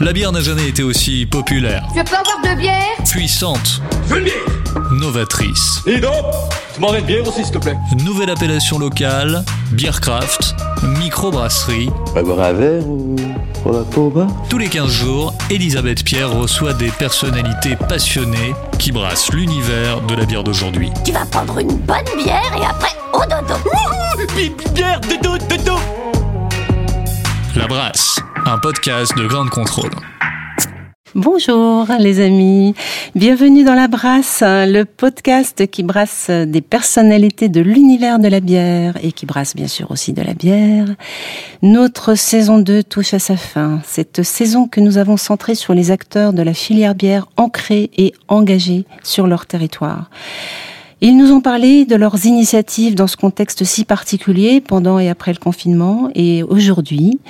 La bière n'a jamais été aussi populaire, Je peux avoir deux bières puissante, Je veux une bière novatrice. Et donc Tu m'en une bière aussi, s'il te plaît Nouvelle appellation locale, Beercraft, microbrasserie. Va boire un verre ou on va pas au bar Tous les 15 jours, Elisabeth Pierre reçoit des personnalités passionnées qui brassent l'univers de la bière d'aujourd'hui. Tu vas prendre une bonne bière et après au dodo. Bière, de dos, de dos La Brasse, un podcast de Grande Contrôle. Bonjour les amis, bienvenue dans La Brasse, le podcast qui brasse des personnalités de l'univers de la bière et qui brasse bien sûr aussi de la bière. Notre saison 2 touche à sa fin, cette saison que nous avons centrée sur les acteurs de la filière bière ancrés et engagés sur leur territoire. Ils nous ont parlé de leurs initiatives dans ce contexte si particulier pendant et après le confinement et aujourd'hui,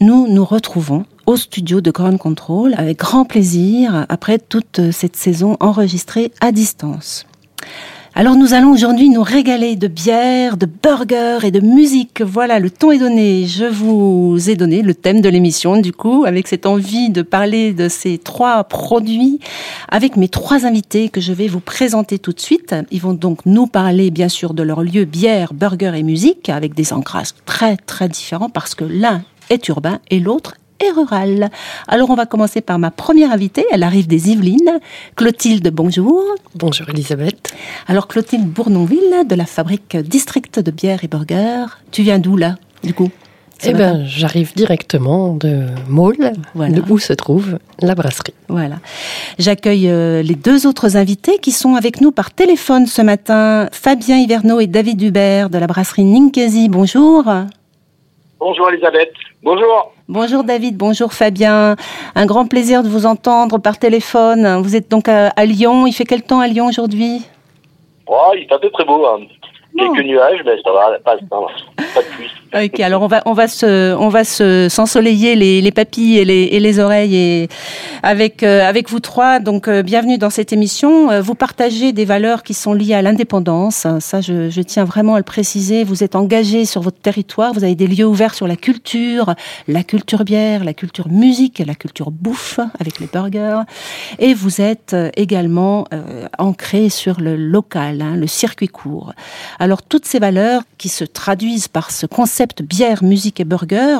nous nous retrouvons au studio de Ground Control avec grand plaisir après toute cette saison enregistrée à distance. Alors nous allons aujourd'hui nous régaler de bière, de burgers et de musique. Voilà, le ton est donné. Je vous ai donné le thème de l'émission du coup avec cette envie de parler de ces trois produits avec mes trois invités que je vais vous présenter tout de suite. Ils vont donc nous parler bien sûr de leur lieu bière, burger et musique avec des ancrages très très différents parce que l'un est urbain et l'autre est rural. Alors on va commencer par ma première invitée, elle arrive des Yvelines, Clotilde, bonjour. Bonjour Elisabeth. Alors Clotilde Bournonville de la fabrique District de bière et burger. Tu viens d'où là, du coup Eh ben, j'arrive directement de Maule, Voilà. de où se trouve la brasserie. Voilà. J'accueille euh, les deux autres invités qui sont avec nous par téléphone ce matin, Fabien Hiverneau et David Hubert de la brasserie Ninkasi. Bonjour. Bonjour Elisabeth. Bonjour. Bonjour David, bonjour Fabien. Un grand plaisir de vous entendre par téléphone. Vous êtes donc à, à Lyon. Il fait quel temps à Lyon aujourd'hui? Oh, il fait un peu très beau. Hein. Quelques nuages, mais ça va, pas de pluie. Ok, alors on va on va se on va se s'ensoleiller les, les papilles et les, les oreilles et avec euh, avec vous trois. Donc euh, bienvenue dans cette émission. Euh, vous partagez des valeurs qui sont liées à l'indépendance. Ça, je, tiens vraiment à le préciser. Vous êtes engagés sur votre territoire. Vous avez des lieux ouverts sur la culture, la culture bière, la culture musique, la culture bouffe avec les burgers. Et vous êtes également euh, ancrés sur le local, hein, le circuit court. Alors toutes ces valeurs qui se traduisent par ce concept bière, musique et burger,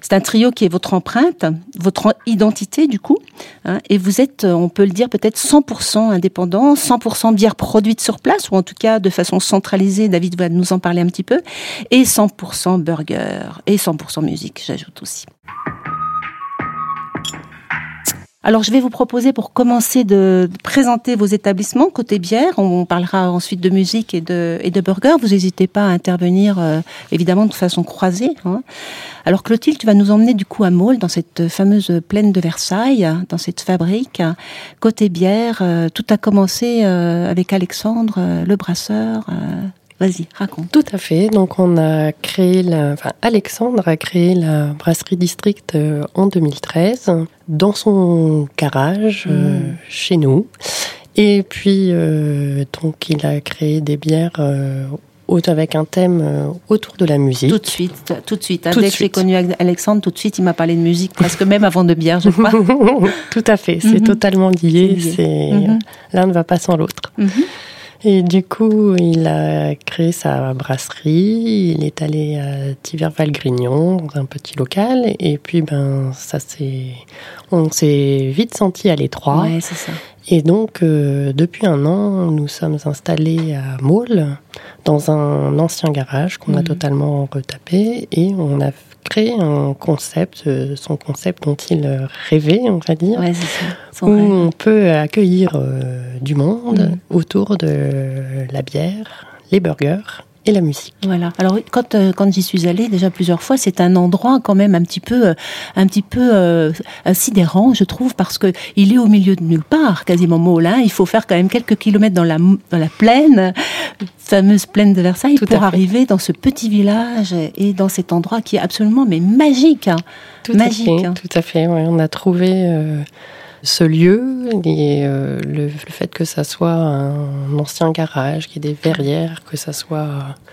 c'est un trio qui est votre empreinte, votre identité du coup, hein, et vous êtes, euh, on peut le dire peut-être 100% indépendant, 100% bière produite sur place ou en tout cas de façon centralisée. David va nous en parler un petit peu, et 100% burger et 100% musique, j'ajoute aussi. Alors, je vais vous proposer pour commencer de présenter vos établissements côté bière. On parlera ensuite de musique et de, et de burger. Vous n'hésitez pas à intervenir, euh, évidemment, de façon croisée. hein. Alors, Clotilde, tu vas nous emmener du coup à Maule, dans cette fameuse plaine de Versailles, dans cette fabrique. Côté bière, euh, tout a commencé euh, avec Alexandre, euh, le brasseur. Vas-y, raconte. Tout à fait. Donc on a créé la, enfin Alexandre a créé la brasserie District euh, en 2013 dans son garage euh, Mm. chez nous. Et puis euh, donc il a créé des bières avec un thème autour de la musique. Tout de suite, tout de suite. Tout de Dès que j'ai connu Alexandre, tout de suite, il m'a parlé de musique, presque même avant de bière, je crois. Tout à fait, c'est Mhm. totalement lié. Lié. Mhm. l'un ne va pas sans l'autre. Mhm. Et du coup, il a créé sa brasserie. Il est allé à Tiver-Valgrignon, dans un petit local. Et puis, ben, ça s'est, on s'est vite senti à l'étroit. Ouais, c'est ça. Et donc, euh, depuis un an, nous sommes installés à Maule, dans un ancien garage qu'on a Mhm. totalement retapé. Et on a créé un concept, euh, son concept dont il rêvait, on va dire Ouais, ça. Où rêve. on peut accueillir euh, du monde Mhm. autour de la bière, les burgers et la musique. Voilà. Alors quand euh, quand j'y suis allée déjà plusieurs fois, c'est un endroit quand même un petit peu euh, un petit peu euh, sidérant, je trouve, parce que il est au milieu de nulle part, quasiment Molin. Il faut faire quand même quelques kilomètres dans la dans la plaine, fameuse plaine de Versailles, Tout pour arriver dans ce petit village et dans cet endroit qui est absolument mais magique, hein. Tout magique. à fait, hein. tout à fait. ouais. On a trouvé ce lieu et euh, le, le fait que ça soit un ancien garage, qu'il y ait des verrières, que ça soit.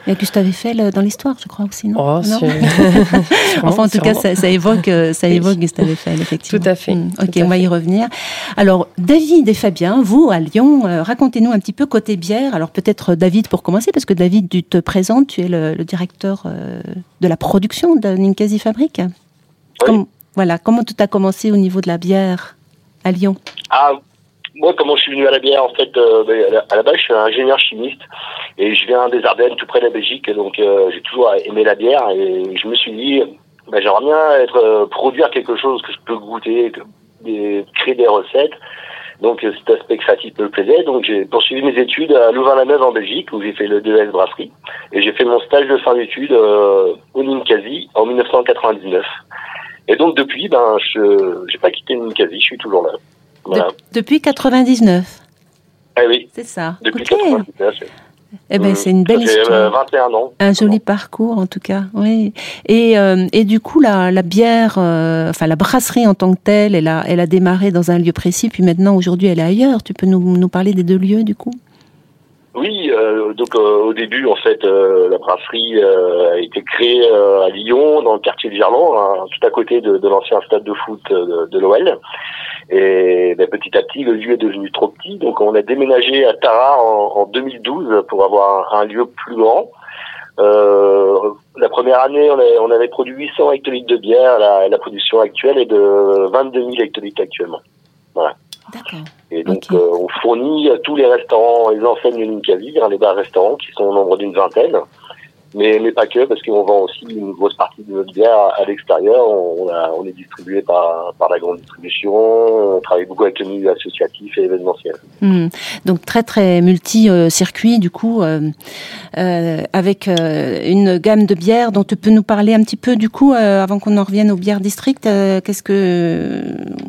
Et Gustave Eiffel dans l'histoire, je crois aussi, non? Oh, Non? c'est- Enfin, en tout cas, ça, ça évoque, euh, ça Oui. évoque Gustave Eiffel, effectivement. Tout à fait, Mm, ok, à on va y revenir. Alors, David et Fabien, vous à Lyon, euh, racontez-nous un petit peu côté bière. Alors, peut-être David pour commencer, parce que David, tu te présentes, tu es le, le directeur euh, de la production de Ninkasi Fabrique. Comme- voilà, comment tout a commencé au niveau de la bière? À Lyon Ah, moi, comment je suis venu à la bière, en fait, euh, ben, à la- base, je suis ingénieur chimiste et je viens des Ardennes, tout près de la Belgique, donc euh, j'ai toujours aimé la bière et je me suis dit, ben, j'aimerais bien être euh, produire quelque chose que je peux goûter, que- des- créer des recettes. Donc euh, cet aspect créatif me plaisait, donc j'ai poursuivi mes études à Louvain-la-Neuve en Belgique où j'ai fait le 2S brasserie et j'ai fait mon stage de fin d'études euh, au Ninkasi en 1999. Et donc depuis, ben je j'ai pas quitté Ninkasi, je suis toujours là. Voilà. De- Depuis 99, Ah oui, c'est ça. depuis Ok. 99. Eh ben, Mmh. c'est une belle histoire. euh, 21 ans. Un joli parcours en tout cas, oui. Et, euh, et du coup, la, la bière, euh, enfin la brasserie en tant que telle, elle a, elle a démarré dans un lieu précis, puis maintenant aujourd'hui elle est ailleurs. Tu peux nous, nous parler des deux lieux du coup? Oui, euh, donc euh, au début, en fait, euh, la brasserie euh, a été créée euh, à Lyon, dans le quartier de Gerland, hein, tout à côté de, de l'ancien stade de foot euh, de, de l'OL. Et ben, petit à petit, le lieu est devenu trop petit, donc on a déménagé à Tarare en, en 2012 pour avoir un, lieu plus grand. La première année, on, on avait produit 800 hectolitres de bière. La, la production actuelle est de 22 000 hectolitres actuellement. D'accord. Et donc, euh, on fournit à tous les restaurants, les enseignes de Ninkasi, hein, les bars-restaurants, qui sont au nombre d'une vingtaine. Mais, pas que, parce qu'on vend aussi une grosse partie de notre bière à l'extérieur. On, est distribué par, la grande distribution. On travaille beaucoup avec le milieu associatif et événementiel. Hmm. Donc très très multi-circuit du coup, euh, euh, avec euh, une gamme de bières dont tu peux nous parler un petit peu du coup, avant qu'on en revienne aux bières district. Qu'est-ce que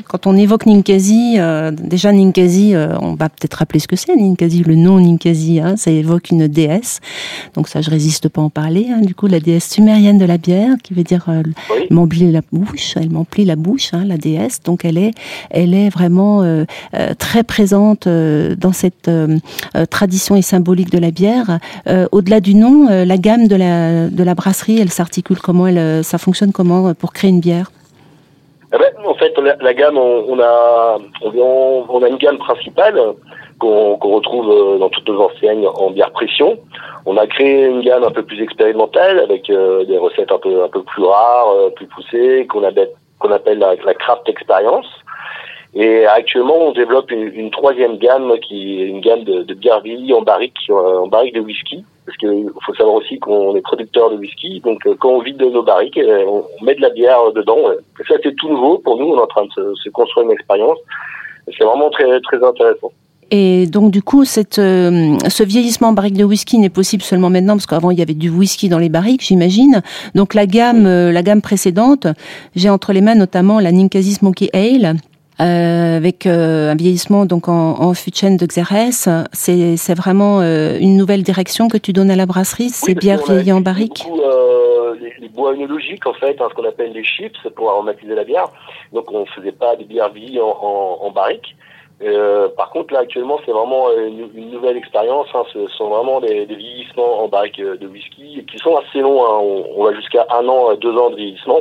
quand on évoque Ninkasi, déjà Ninkasi, on va peut-être rappeler ce que c'est Ninkasi, le nom Ninkasi, hein, ça évoque une déesse. Donc ça, je résiste pas en parler. hein, du coup, la déesse sumérienne de la bière, qui veut dire euh, Oui. m'emplit la bouche, elle m'emplit la bouche, hein, la déesse. Donc elle est, elle est vraiment euh, euh, très présente euh, dans cette euh, euh, tradition et symbolique de la bière. Euh, Au-delà du nom, euh, la gamme de la de la brasserie, elle s'articule comment, elle, ça fonctionne comment pour créer une bière? Eh ben, en fait, la, la gamme, on, on a, on, on a une gamme principale qu'on retrouve euh, dans toutes nos enseignes en bière pression. On a créé une gamme un peu plus expérimentale avec euh, des recettes un peu un peu plus rares, euh, plus poussées, qu'on appelle qu'on appelle la, la craft experience. Et actuellement, on développe une, une troisième gamme qui est une gamme de, de bière vieillie en barrique, euh, en barrique de whisky. Parce qu'il faut savoir aussi qu'on est producteur de whisky, donc euh, quand on vide nos barriques, euh, on, met de la bière dedans. Ça c'est tout nouveau pour nous, on est en train de se, construire une expérience. C'est vraiment très très intéressant. Et donc du coup, euh, ce vieillissement en barrique de whisky n'est possible seulement maintenant parce qu'avant il y avait du whisky dans les barriques, j'imagine. Donc la gamme, la gamme précédente, j'ai entre les mains notamment la Ninkasi Smoky Ale. Euh, avec euh, un vieillissement donc en, en fût de chêne de Xérès, c'est c'est vraiment euh, une nouvelle direction que tu donnes à la brasserie, ces Oui, bières vieillies en barrique? Beaucoup, euh, les, les bois œnologiques en fait, hein, ce qu'on appelle les chips pour aromatiser la bière. Donc on faisait pas de bière vieillie en, en, en barrique. Euh, par contre là actuellement c'est vraiment une, une nouvelle expérience. Hein, ce sont vraiment des, des vieillissements en barrique euh, de whisky qui sont assez longs. Hein, on, va jusqu'à un an, euh, deux ans de vieillissement.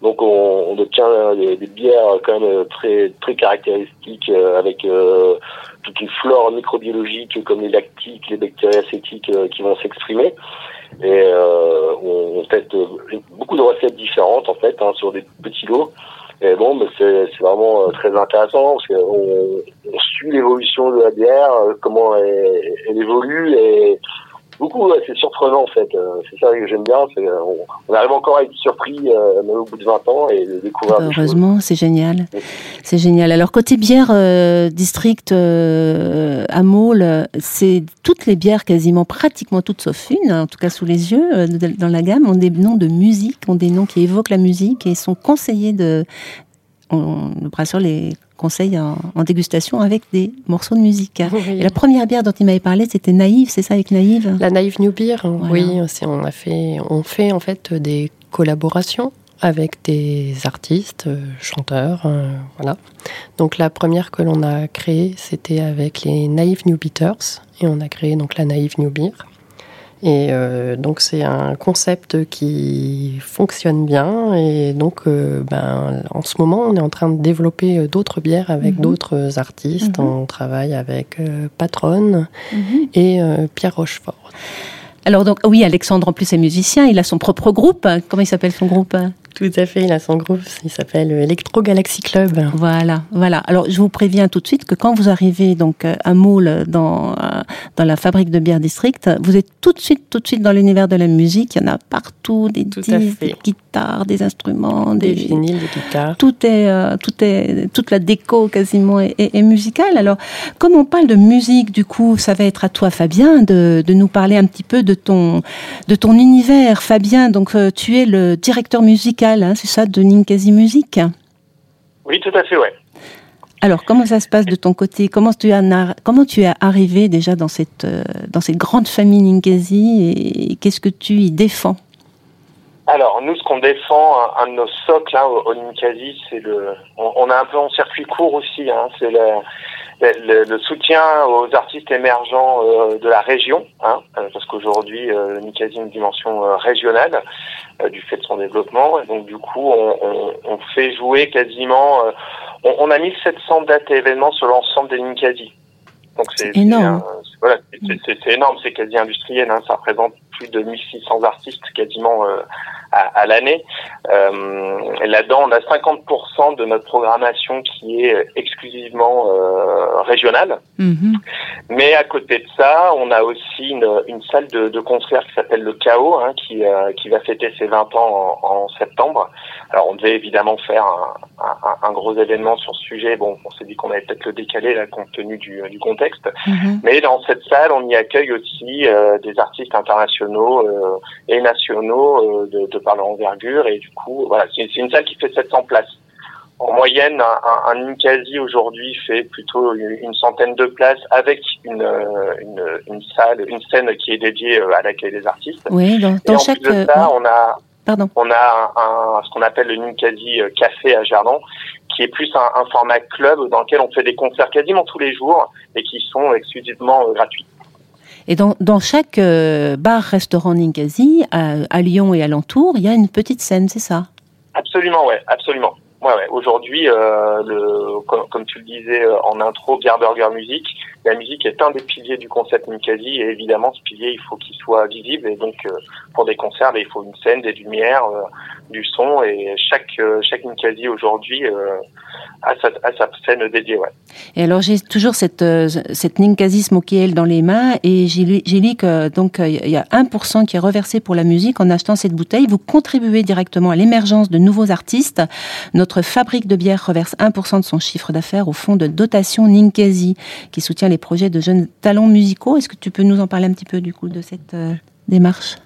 Donc on, obtient euh, des, bières quand même euh, très très caractéristiques euh, avec euh, toute une flore microbiologique comme les lactiques, les bactéries acétiques euh, qui vont s'exprimer. Et euh, on, on teste beaucoup de recettes différentes en fait hein, sur des petits lots. Et bon, mais c'est c'est vraiment euh, très intéressant parce qu'on on suit l'évolution de la bière, euh, comment elle, elle évolue et, Beaucoup, c'est surprenant en fait. Euh, c'est ça que j'aime bien. Euh, on, arrive encore à être surpris euh, même au bout de 20 ans et de découvrir. Heureusement, c'est génial. C'est génial. Alors côté bière district à Maule, c'est toutes les bières quasiment, pratiquement toutes sauf une, en tout cas sous les yeux dans la gamme, ont des noms de musique, ont des noms qui évoquent la musique et sont conseillés de. On, le brasseur les conseil en, dégustation avec des morceaux de musique. la première bière dont il m'avait parlé, c'était Naïve, c'est ça avec Naïve? La Naïve New Beer, oui. On, a fait, on fait en fait des collaborations avec des artistes, euh, chanteurs, euh, voilà. Donc la première que l'on a créée, c'était avec les Naïve New Beaters, et on a créé donc la Naïve New Beer. Et euh, donc c'est un concept qui fonctionne bien. Et donc euh, ben, en ce moment, on est en train de développer euh, d'autres bières avec mhm. d'autres artistes. Mhm. On travaille avec Patronne mhm. et Pierre Rochefort. Alors donc oui, Alexandre en plus est musicien, il a son propre groupe. Comment il s'appelle son groupe? Tout à fait, il a son groupe, il s'appelle Electro Galaxy Club. Voilà, voilà. Alors je vous préviens tout de suite que quand vous arrivez donc à Moule dans euh, dans la fabrique de bière district, vous êtes tout de suite tout de suite dans l'univers de la musique. Il y en a partout des disques, des guitares, des instruments, des, vinyles, des guitares. Tout est euh, tout est toute la déco quasiment est, musicale. Alors comme on parle de musique, du coup, ça va être à toi, Fabien, de, de nous parler un petit peu de ton de ton univers, Fabien. Donc euh, tu es le directeur musical Hein, c'est ça, de Ninkasi Music Oui, tout à fait, ouais. Alors, comment ça se passe de ton côté? Comment tu, as, comment tu es arrivé déjà dans cette, euh, dans cette grande famille Ninkasi et qu'est-ce que tu y défends? Alors nous, ce qu'on défend, un, de nos socles hein, au, Ninkasi, c'est le. On, a un peu en circuit court aussi. Hein, c'est le, le, soutien aux artistes émergents euh, de la région, hein, euh, parce qu'aujourd'hui, euh, Ninkasi a une dimension euh, régionale du fait de son développement. Et donc du coup, on, on, on fait jouer quasiment. On, on, a 1700 dates et événements sur l'ensemble des Ninkasi. Donc c'est énorme. Voilà, c'est énorme, c'est quasi industriel. Hein, ça représente plus de 1600 artistes quasiment à, l'année. Euh, Là-dedans, on a 50% de notre programmation qui est exclusivement euh, régionale. Mhm. Mais à côté de ça, on a aussi une, une salle de, de, concert qui s'appelle le Chaos, hein, qui, euh, qui va fêter ses 20 ans en, en, septembre. Alors, on devait évidemment faire un, un, un, gros événement sur ce sujet. Bon, on s'est dit qu'on allait peut-être le décaler là, compte tenu du, du contexte. Mhm. Mais dans cette salle, on y accueille aussi euh, des artistes internationaux euh, et nationaux de, de par leur envergure. Et du coup, voilà, c'est une salle qui fait 700 places. En moyenne, un, un, Ninkasi aujourd'hui fait plutôt une, centaine de places avec une, une, une, salle, une scène qui est dédiée euh, à l'accueil des artistes. Oui, dans, dans chaque. Plus de ça, on a, Pardon. on a un, ce qu'on appelle le Ninkasi euh, Café à Jardin, qui est plus un, un, format club dans lequel on fait des concerts quasiment tous les jours et qui sont exclusivement euh, gratuits. Et dans, chaque euh, bar-restaurant Ninkasi, à, à, Lyon et alentour, il y a une petite scène, c'est ça? Absolument, ouais, absolument. Aujourd'hui, euh, comme, tu le disais euh, en intro, Bière Burger Music, la musique est un des piliers du concept Ninkasi et évidemment, ce pilier, il faut qu'il soit visible et donc euh, pour des concerts, il faut une scène, des lumières, du son et chaque chaque Ninkasi aujourd'hui à sa, scène dédiée. Et alors j'ai toujours cette, cette Ninkasi Smoky dans les mains et j'ai lu il y a 1% qui est reversé pour la musique en achetant cette bouteille. Vous contribuez directement à l'émergence de nouveaux artistes. Notre fabrique de bière reverse 1% de son chiffre d'affaires au fonds de dotation Ninkasi qui soutient les projets de jeunes talents musicaux. Est-ce que tu peux nous en parler un petit peu du coup de cette euh, démarche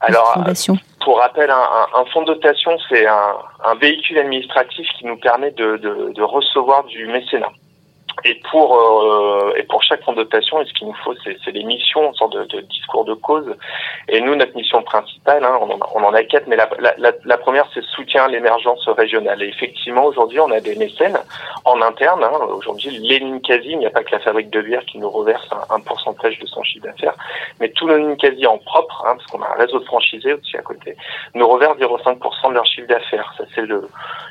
Alors, fondation? pour rappel, un, fonds de dotation, c'est un, véhicule administratif qui nous permet de recevoir du mécénat. Et pour euh, et pour chaque fonds de dotation, et ce qu'il nous faut, c'est des missions, une sorte de, de, discours de cause. Et nous, notre mission principale, hein, on, en, on, en, a quatre, mais la, la, la première, c'est soutien à l'émergence régionale. Et effectivement, aujourd'hui, on a des mécènes en interne. Hein. Aujourd'hui, les Ninkasi, il n'y a pas que la fabrique de bière qui nous reverse un, pourcentage de son chiffre d'affaires, mais tous nos Ninkasi en propre, hein, parce qu'on a un réseau de franchisés aussi à côté, nous reversent 0,5% de leur chiffre d'affaires. Ça, c'est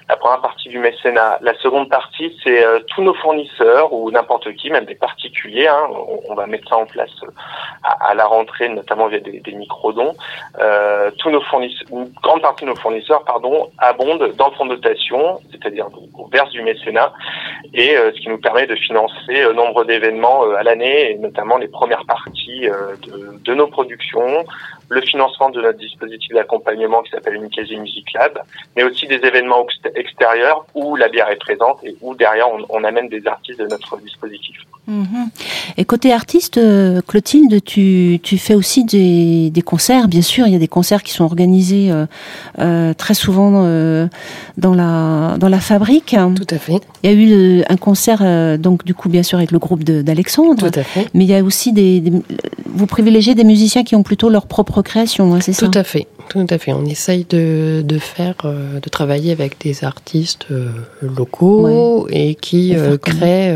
la première partie du mécénat. La seconde partie, c'est euh, tous nos fournisseurs ou n'importe qui, même des particuliers. Hein, on, va mettre ça en place euh, à, la rentrée, notamment via des, des microdons. Euh, tous nos fournisseurs, une grande partie de nos fournisseurs, pardon, abondent dans le fonds de dotation, c'est-à-dire au verse du mécénat, et euh, ce qui nous permet de financer nombre d'événements à l'année, et notamment les premières parties partie de, de, nos productions, le financement de notre dispositif d'accompagnement qui s'appelle Unicasi Music Lab, mais aussi des événements extérieurs où la bière est présente et où derrière on, on amène des artistes de notre dispositif. Mhm. Et côté artiste, Clotilde, tu, tu fais aussi des, des, concerts, bien sûr. Il y a des concerts qui sont organisés euh, euh, très souvent euh, dans la dans la fabrique. Tout à fait. Il y a eu un concert, donc du coup, bien sûr, avec le groupe d'Alexandre. Tout à fait. Mais il y a aussi des, des, vous privilégiez des musiciens qui ont plutôt leur propre création, hein, c'est ça Tout à fait. Tout à fait. On essaye de, de faire, de travailler avec des artistes locaux et qui créent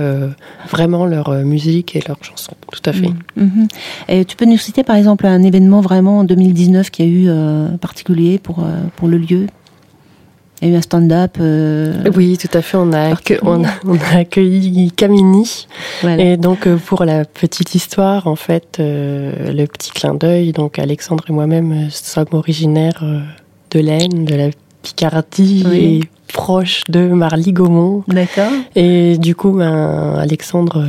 vraiment leur musique et leurs chansons. Tout à fait. Mhm. Mhm. Et tu peux nous citer par exemple un événement vraiment en 2019 qui a eu euh, particulier pour, euh, pour le lieu? Il y a eu un stand-up. Euh, oui, tout à fait. On a, on a, on a accueilli Camini. Et donc, pour la petite histoire, en fait, le petit clin d'œil, donc Alexandre et moi-même sommes originaires de l'Aisne, de la Picardie et proche de Marly Gaumont. D'accord. Et du coup, ben, Alexandre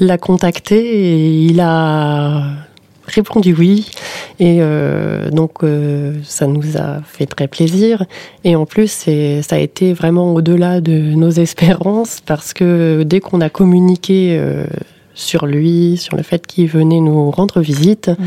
l'a contacté et il a répondu oui. Et euh, donc, euh, ça nous a fait très plaisir. Et en plus, ça a été vraiment au-delà de nos espérances parce que dès qu'on a communiqué euh, sur lui, sur le fait qu'il venait nous rendre visite. Mm.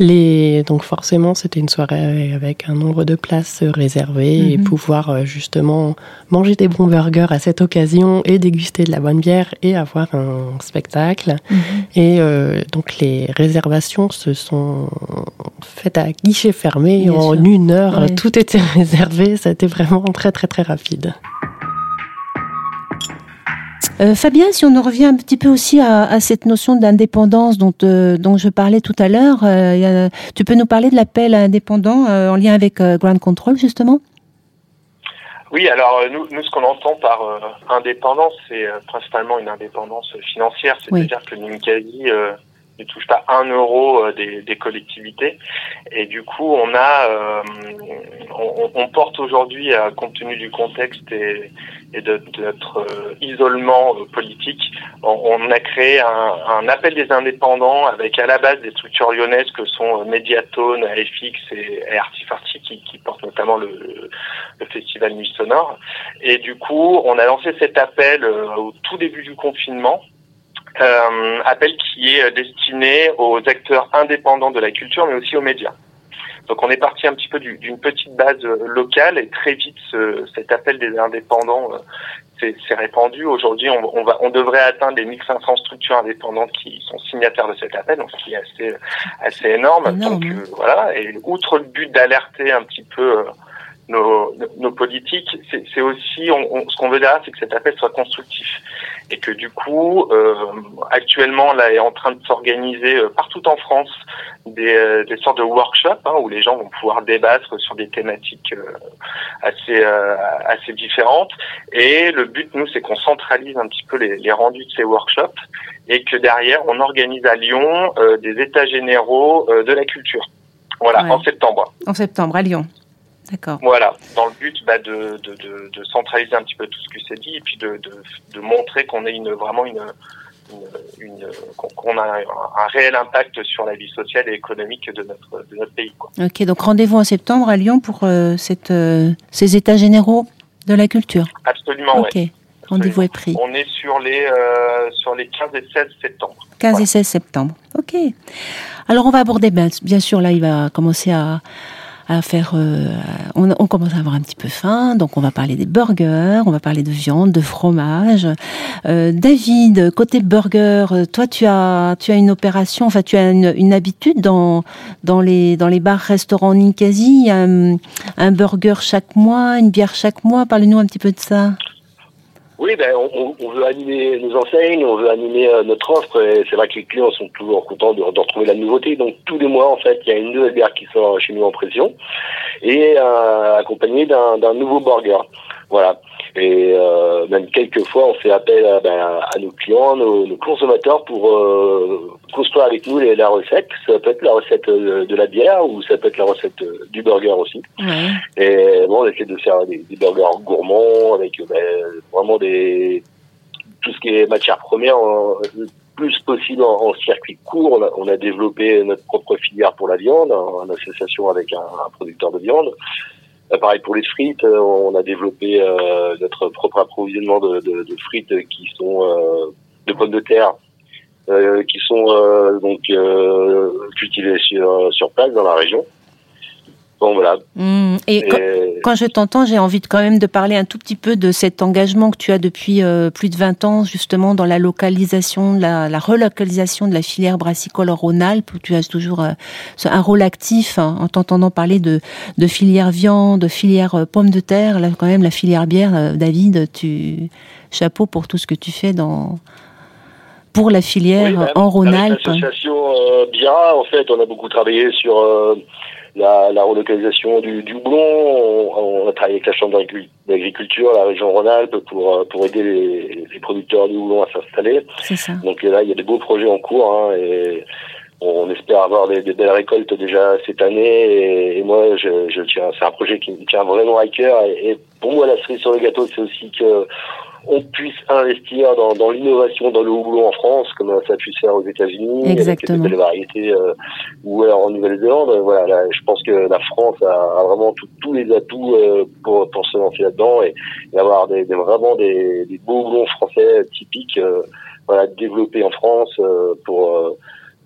Les, donc forcément, c'était une soirée avec un nombre de places réservées et mm-hmm. pouvoir euh, justement manger des bons burgers à cette occasion et déguster de la bonne bière et avoir un spectacle. Mm-hmm. Et euh, donc les réservations se sont faites à guichet fermé en une heure. Tout était réservé. Ça a été vraiment très très très rapide. Euh, Fabien, si on en revient un petit peu aussi à, cette notion d'indépendance dont, euh, dont je parlais tout à l'heure, euh, tu peux nous parler de l'appel indépendant en lien avec Grand Control justement? Oui, alors nous, nous ce qu'on entend par indépendance, c'est principalement une indépendance financière, c'est-à-dire que Ninkasi ne touche pas un euro des, des, collectivités, et du coup on a, on, on, porte aujourd'hui, compte tenu du contexte et, et de, notre euh, isolement euh, politique, on, a créé un, un, appel des indépendants avec à la base des structures lyonnaises que sont euh, Mediatone, AFX et, et Artifarty qui, qui portent notamment le, le, festival Nuit Sonore. Et du coup, on a lancé cet appel au tout début du confinement euh, appel qui est destiné aux acteurs indépendants de la culture, mais aussi aux médias. Donc on est parti un petit peu d'une petite base euh, locale et très vite ce, cet appel des indépendants euh, s'est répandu. Aujourd'hui, on, on, va, on devrait atteindre les 1500 structures indépendantes qui sont signataires de cet appel, donc ce qui est assez, assez énorme. Donc euh, voilà. Et outre le but d'alerter un petit peu nos, nos politiques, c'est aussi, on, ce qu'on veut derrière, c'est que cet appel soit constructif et que du coup, euh, actuellement, là, est en train de s'organiser euh, partout en France des, euh, des sortes de workshops hein, où les gens vont pouvoir débattre sur des thématiques assez assez différentes. Et le but, nous, c'est qu'on centralise un petit peu les, les, rendus de ces workshops et que derrière, on organise à Lyon des états généraux de la culture. Voilà, en septembre. En septembre, à Lyon. Voilà, dans le but bah, de, de, de, de, centraliser un petit peu tout ce qui s'est dit et puis de, de, montrer qu'on est une, vraiment une, une, qu'on a un, réel impact sur la vie sociale et économique de notre, de notre pays. Quoi. Ok, donc rendez-vous en septembre à Lyon pour euh, cette, euh, ces états généraux de la culture. Absolument, ok. Rendez-vous est pris. On est sur les, euh, sur les 15 et 16 septembre. 15 et 16 septembre, ok. Alors on va aborder, bien sûr, là il va commencer à Euh, on, commence à avoir un petit peu faim, donc on va parler des burgers, on va parler de viande, de fromage. Euh, David, côté burger, toi tu as tu as une opération, enfin tu as une, habitude dans dans les dans les bars restaurants Ninkasi, un, un burger chaque mois, une bière chaque mois. Parlez-nous un petit peu de ça. Oui, ben, on, on, veut animer nos enseignes, on veut animer euh, notre offre. Et c'est vrai que les clients sont toujours contents de, retrouver la nouveauté. Donc tous les mois, en fait, il y a une nouvelle bière qui sort chez nous en pression et euh, accompagnée d'un nouveau burger. Voilà. Et euh, même quelques fois, on fait appel à, ben, à nos clients, nos, nos consommateurs pour euh, construire avec nous les, la recette. Ça peut être la recette euh, de la bière ou ça peut être la recette euh, du burger aussi. Et bon, on essaie de faire des, des burgers gourmands avec ben, vraiment des tout ce qui est matière première plus possible en, circuit court. On a, développé notre propre filière pour la viande, en, association avec un, producteur de viande. Euh, pareil pour les frites, euh, on a développé euh, notre propre approvisionnement de, frites qui sont de pommes de terre, qui sont donc cultivées sur, sur place dans la région. Mmh. Et, Quand, je t'entends, j'ai envie de, quand même de parler un tout petit peu de cet engagement que tu as depuis euh, plus de 20 ans, justement, dans la localisation, la, relocalisation de la filière brassicole en Rhône-Alpes, où tu as toujours euh, un rôle actif hein, en t'entendant parler de, de filière viande, de filière euh, pommes de terre, là, quand même, la filière bière. David, tu chapeau pour tout ce que tu fais dans pour la filière en Rhône-Alpes. L'association BIA, en fait, on a beaucoup travaillé sur la, la relocalisation du, du houblon. On, a travaillé avec la Chambre d'agriculture, la région Rhône-Alpes, pour, euh, pour aider les, les producteurs du houblon à s'installer. Donc là, il y a des beaux projets en cours hein, et on espère avoir des, des, belles récoltes déjà cette année. Et, moi, je, je tiens, c'est un projet qui me tient vraiment à cœur. Et, et pour moi, la cerise sur le gâteau, c'est aussi que on puisse investir dans, dans l'innovation dans le houblon en France, comme ça a pu se faire aux États-Unis, avec des variétés, euh, ou alors en Nouvelle-Zélande. Voilà, je pense que la France a, vraiment tous les atouts euh, pour, pour se lancer là-dedans et, avoir des, vraiment des, des beaux houblons français typiques, euh, voilà, développés en France euh,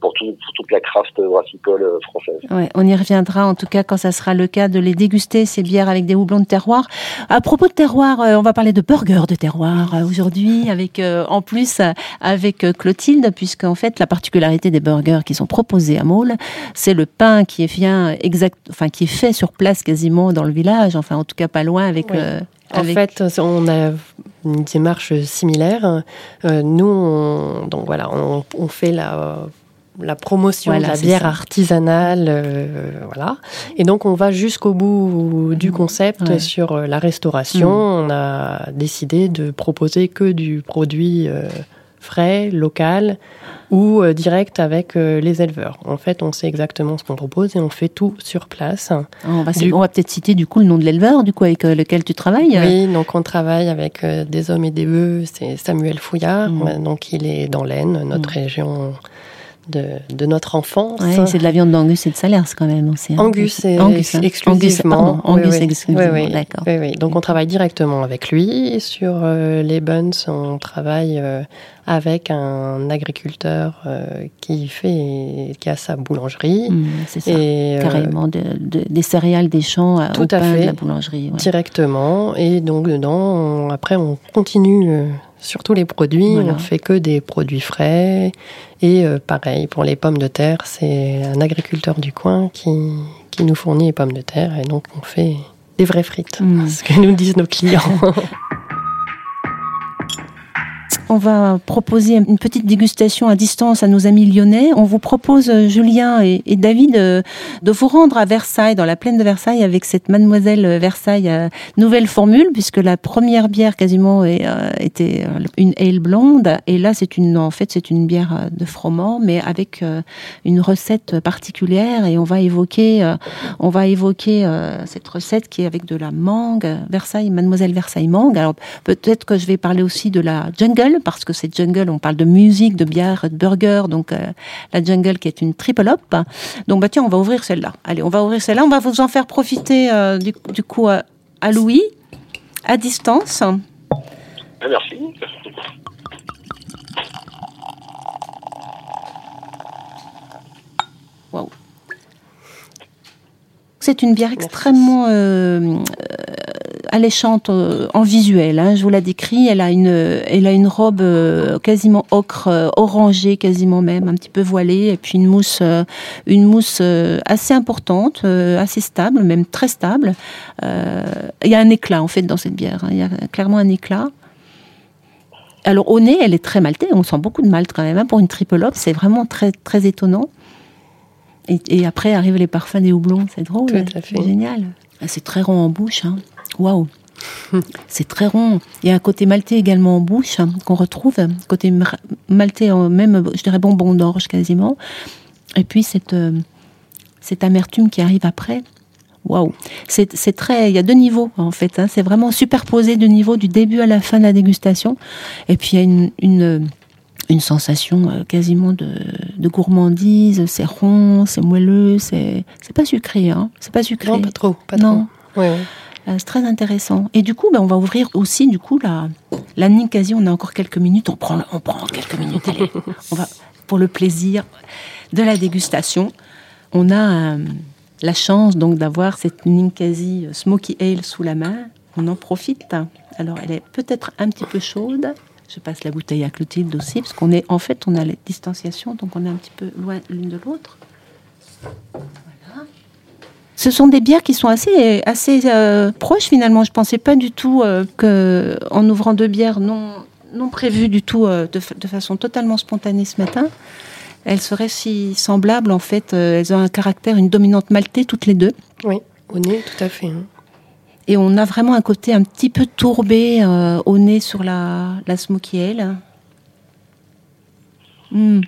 pour pour, toute la craft brassicole euh, française. Ouais, on y reviendra en tout cas quand ça sera le cas de les déguster ces bières avec des houblons de terroir. À propos de terroir, euh, on va parler de burgers de terroir euh, aujourd'hui avec en plus avec Clotilde puisque en fait la particularité des burgers qui sont proposés à Maule, c'est le pain qui est fait exact enfin qui est fait sur place quasiment dans le village, enfin en tout cas pas loin avec En fait, on a une démarche similaire. nous, on, donc voilà, on, on fait la la promotion de la bière artisanale, euh, voilà. Et donc on va jusqu'au bout du concept sur euh, la restauration. Mm. On a décidé de proposer que du produit euh, frais, local ou direct avec les éleveurs. En fait, on sait exactement ce qu'on propose et on fait tout sur place. On va, va peut-être citer du coup le nom de l'éleveur, du coup avec lequel tu travailles. Oui, donc on travaille avec des hommes et des bœufs. C'est Samuel Fouillard, mm. donc il est dans l'Aisne, notre région de, notre enfance. c'est de la viande d'Angus et de Salers quand même aussi. Hein. Angus, Angus hein. exclusivement. Angus, exclusivement, d'accord. Donc on travaille directement avec lui. Sur euh, les buns, on travaille euh, avec un agriculteur euh, qui fait, qui a sa boulangerie. Mmh, c'est ça. Et, Carrément, des céréales des champs tout au à pain fait, de la boulangerie. Directement. Et donc dedans, après on continue sur tous les produits. On ne fait que des produits frais. Et euh, pareil, pour les pommes de terre, c'est un agriculteur du coin qui, qui nous fournit les pommes de terre. Et donc, on fait des vraies frites. Mm. Ce que nous disent nos clients. On va proposer une petite dégustation à distance à nos amis lyonnais. On vous propose, euh, Julien et, David, euh, de vous rendre à Versailles, dans la plaine de Versailles, avec cette Mademoiselle Versailles euh, nouvelle formule, puisque la première bière quasiment était une ale blonde, et là c'est une, en fait, c'est une bière de froment, mais avec une recette particulière, et on va évoquer, on va évoquer cette recette qui est avec de la mangue, Versailles, Mademoiselle Versailles mangue. Alors peut-être que je vais parler aussi de la jungle parce que c'est jungle, on parle de musique, de bière, de burger, donc euh, la jungle qui est une triple hop. Donc bah tiens, on va ouvrir celle-là. Allez, on va ouvrir celle-là. On va vous en faire profiter euh, du, coup à Louis, à distance. Ah, merci. Wow. C'est une bière extrêmement euh, alléchante euh, en visuel. Hein, je vous la décris. Elle a une, elle a une robe euh, quasiment ocre, euh, orangée quasiment même, un petit peu voilée, et puis une mousse, une mousse assez importante, assez stable, même très stable. Il y a un éclat en fait dans cette bière. Hein. Il y a clairement un éclat. Alors au nez, elle est très maltée. On sent beaucoup de malt quand même. Hein. Pour une triple hop, c'est vraiment très très étonnant. Et, après arrivent les parfums des houblons. C'est drôle. C'est génial. C'est très rond en bouche. Hein. Waouh C'est très rond. Il y a un côté maltais également en bouche hein, qu'on retrouve, côté maltais, même, je dirais bonbon d'orge quasiment. Et puis cette, euh, cette amertume qui arrive après. Waouh C'est très. Il y a deux niveaux en fait. Hein. C'est vraiment superposé de niveaux du début à la fin de la dégustation. Et puis il y a une, une sensation euh, quasiment de, de gourmandise. C'est rond, c'est moelleux, c'est c'est pas sucré, hein. C'est pas sucré. Non, pas trop, pas Non. trop. Ouais, ouais. Euh, c'est très intéressant. Et du coup, ben, on va ouvrir aussi du coup la la Ninkasi. On a encore quelques minutes. On prend on prend quelques minutes. allez. on va pour le plaisir de la dégustation. On a euh, la chance donc d'avoir cette Ninkasi Smoky Ale sous la main. On en profite. Alors, elle est peut-être un petit peu chaude. Je passe la bouteille à Clotilde aussi, parce qu'on est en fait on a la distanciation, donc on est un petit peu loin l'une de l'autre. Ce sont des bières qui sont assez, assez euh, proches finalement. Je pensais pas du tout euh, que, en ouvrant deux bières non, non prévues du tout, euh, de, de façon totalement spontanée ce matin, elles seraient si semblables. En fait, euh, elles ont un caractère, une dominante maltée toutes les deux. Oui, au nez, tout à fait. hein. Et on a vraiment un côté un petit peu tourbé au nez sur la, la Smoky Ale. Hmm.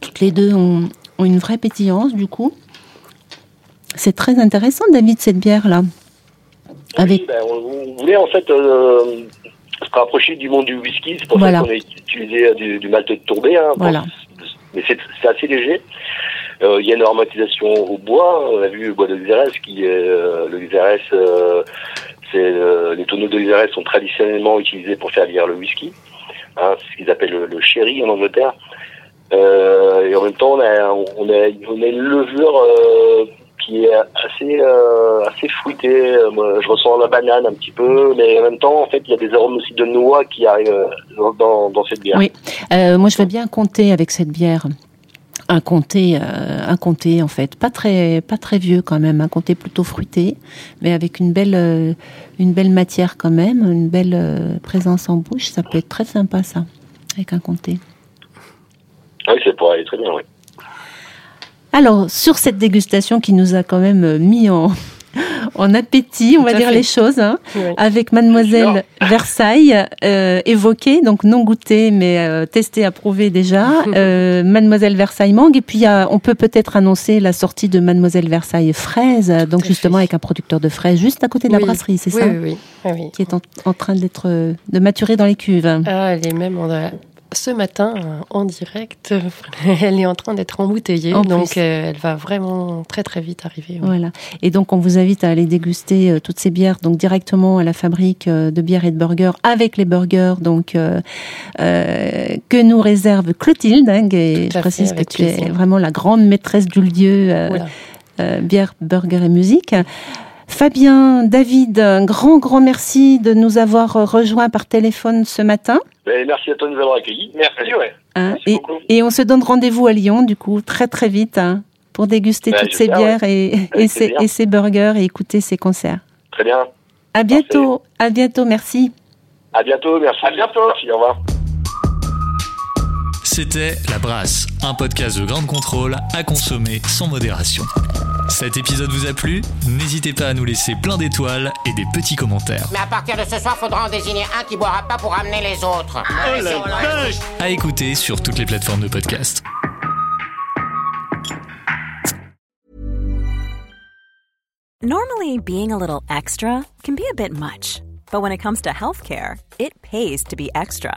Toutes les deux ont, ont une vraie pétillance, du coup. C'est très intéressant, David, cette bière-là. Avec... Oui, ben, on, on voulait en fait euh, se rapprocher du monde du whisky, c'est pour Voilà. ça qu'on a utilisé euh, du, du malt de tourbé. Hein, mais c'est assez léger. Euh, Il y a une aromatisation au bois. On a vu le bois de Xérès qui est euh, le Xérès. euh, euh, les tonneaux de Xérès sont traditionnellement utilisés pour faire vieillir le whisky. Hein, c'est ce qu'ils appellent le, le sherry en Angleterre. Euh, et en même temps, on a, on a, on a une levure euh, qui est assez, euh, assez fruitée. Euh, Moi, je ressens la banane un petit peu, mais en même temps, en fait, il y a des arômes aussi de noix qui arrivent euh, dans, dans cette bière. Oui. Euh, moi, je veux bien compter avec cette bière. Un comté, euh, un comté en fait, pas très, pas très vieux quand même, un comté plutôt fruité, mais avec une belle, euh, une belle matière quand même, une belle euh, présence en bouche. Ça peut être très sympa ça, avec un comté. Oui, ça pourrait aller très bien, oui. Alors, sur cette dégustation qui nous a quand même euh, mis en, en appétit, on Tout va dire fait. les choses, hein, Oui. avec Mademoiselle Versailles, euh, évoquée, donc non goûtée, mais euh, testée, approuvée déjà, euh, Mademoiselle Versailles mangue, et puis on peut peut-être annoncer la sortie de Mademoiselle Versailles fraise, donc justement fait. avec un producteur de fraises juste à côté de la brasserie, c'est oui, ça Oui, oui, oui. Qui est en, en train d'être, euh, de maturer dans les cuves. Ah, elle est même en- ce matin euh, en direct. Elle est en train d'être embouteillée, En donc euh, elle va vraiment très très vite arriver. Voilà. Et donc, on vous invite à aller déguster euh, toutes ces bières, donc directement à la fabrique euh, de bières et de burgers, avec les burgers, donc euh, euh, que nous réserve Clotilde. Hein, et je précise que tu es vraiment la grande maîtresse du lieu, euh, Voilà. euh, bière, burger et musique. Fabien, David, un grand, grand merci de nous avoir rejoints par téléphone ce matin. Ben, merci à toi de nous avoir accueillis. Merci, ouais. hein. Merci et, beaucoup. et on se donne rendez-vous à Lyon, du coup, très, très vite, hein, pour déguster Ben, toutes ces bières et, et, ces burgers et écouter ces concerts. Très bien. À bientôt, à bientôt, merci. À bientôt, merci. À bientôt. Merci, au revoir. C'était La Brasse, un podcast de grande contrôle à consommer sans modération. Cet épisode vous a plu N'hésitez pas à nous laisser plein d'étoiles et des petits commentaires. Mais à partir de ce soir, faudra en désigner un qui boira pas pour amener les autres. À écouter sur toutes les plateformes de podcast. Normally, being a little extra can be a bit much, but when it comes to healthcare, it pays to be extra.